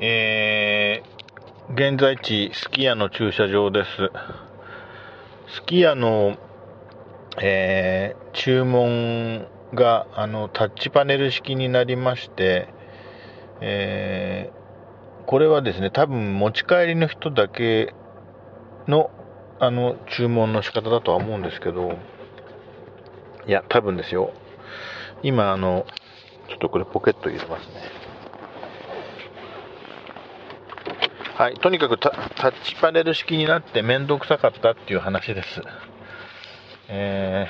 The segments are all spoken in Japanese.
えー、現在地、すき家の駐車場です。すき家の、えー、注文が、あの、タッチパネル式になりまして、えー、これはですね、多分持ち帰りの人だけの、あの、注文の仕方だとは思うんですけど、いや、多分ですよ。今、あの、ちょっとこれポケット入れますね。はい、とにかくタッチパネル式になって面倒くさかったっていう話です。え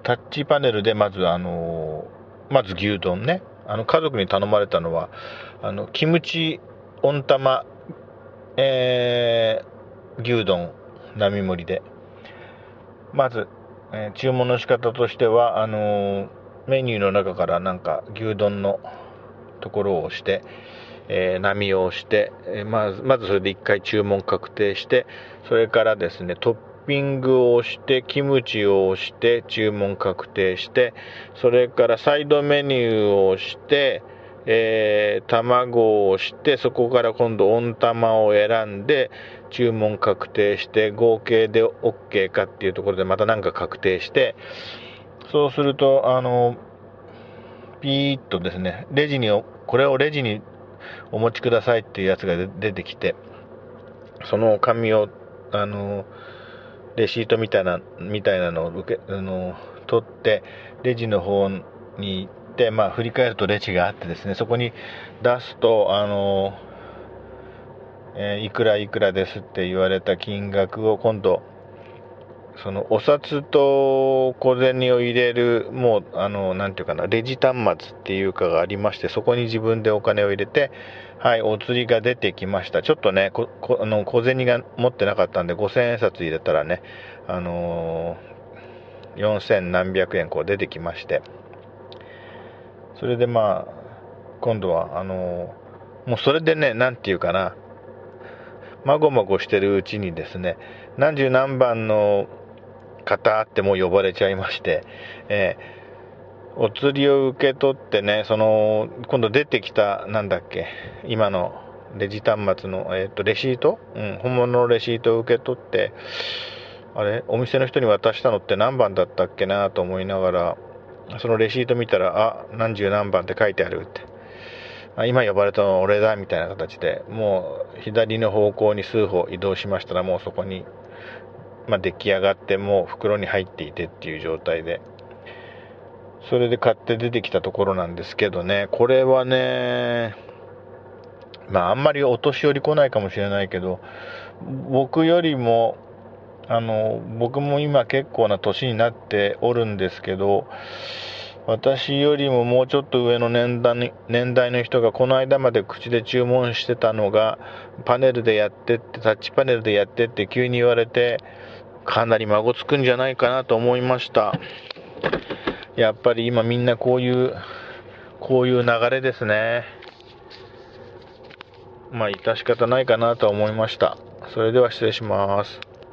ー、タッチパネルでまず、あのー、まず牛丼ね。あの家族に頼まれたのは、あのキムチ温玉、えー、牛丼並盛りで。まず、えー、注文の仕方としては、あのメニューの中からなんか牛丼のところを押して、えー、波を押して、えー、まずまずそれで1回注文確定してそれからですねトッピングを押してキムチを押して注文確定してそれからサイドメニューを押してえー、卵を押してそこから今度温玉を選んで注文確定して合計で OK かっていうところでまた何か確定してそうするとあのピーッとですねレジにこれをレジにお持ちくださいっていうやつが出てきて、その紙を、あの、レシートみたいな、みたいなのを受け、あの、取って、レジの方に行って、まあ、振り返るとレジがあってですね、そこに出すと、あの、えー、いくらいくらですって言われた金額を今度、そのお札と小銭を入れる、もう、あの、なんていうかな、レジ端末っていうかがありまして、そこに自分でお金を入れて、はい、お釣りが出てきました。ちょっとね、こあの小銭が持ってなかったんで、5000円札入れたらね、あのー、4000何百円こう出てきまして、それでまあ、今度は、あのー、もうそれでね、なんていうかな、まごまごしてるうちにですね、何十何番の方ってもう呼ばれちゃいまして、えー、お釣りを受け取ってね、その、今度出てきた、なんだっけ、今のレジ端末の、えっ、ー、と、レシート？うん、本物のレシートを受け取って、あれ、お店の人に渡したのって何番だったっけなと思いながら、そのレシート見たら、あ、何十何番って書いてあるって。今呼ばれたのは俺だみたいな形で、もう左の方向に数歩移動しましたら、もうそこにまあ、出来上がってもう袋に入っていてっていう状態で。それで買って出てきたところなんですけどね。これはねまああんまりお年寄り来ないかもしれないけど僕よりもあの僕も今結構な年になっておるんですけど私よりももうちょっと上の年代年代の人がこの間まで口で注文してたのがパネルでやってってタッチパネルでやってって急に言われてかなり孫つくんじゃないかなと思いました。やっぱり今みんなこういうこういう流れですね。まあ致し方ないかなと思いました。それでは失礼します。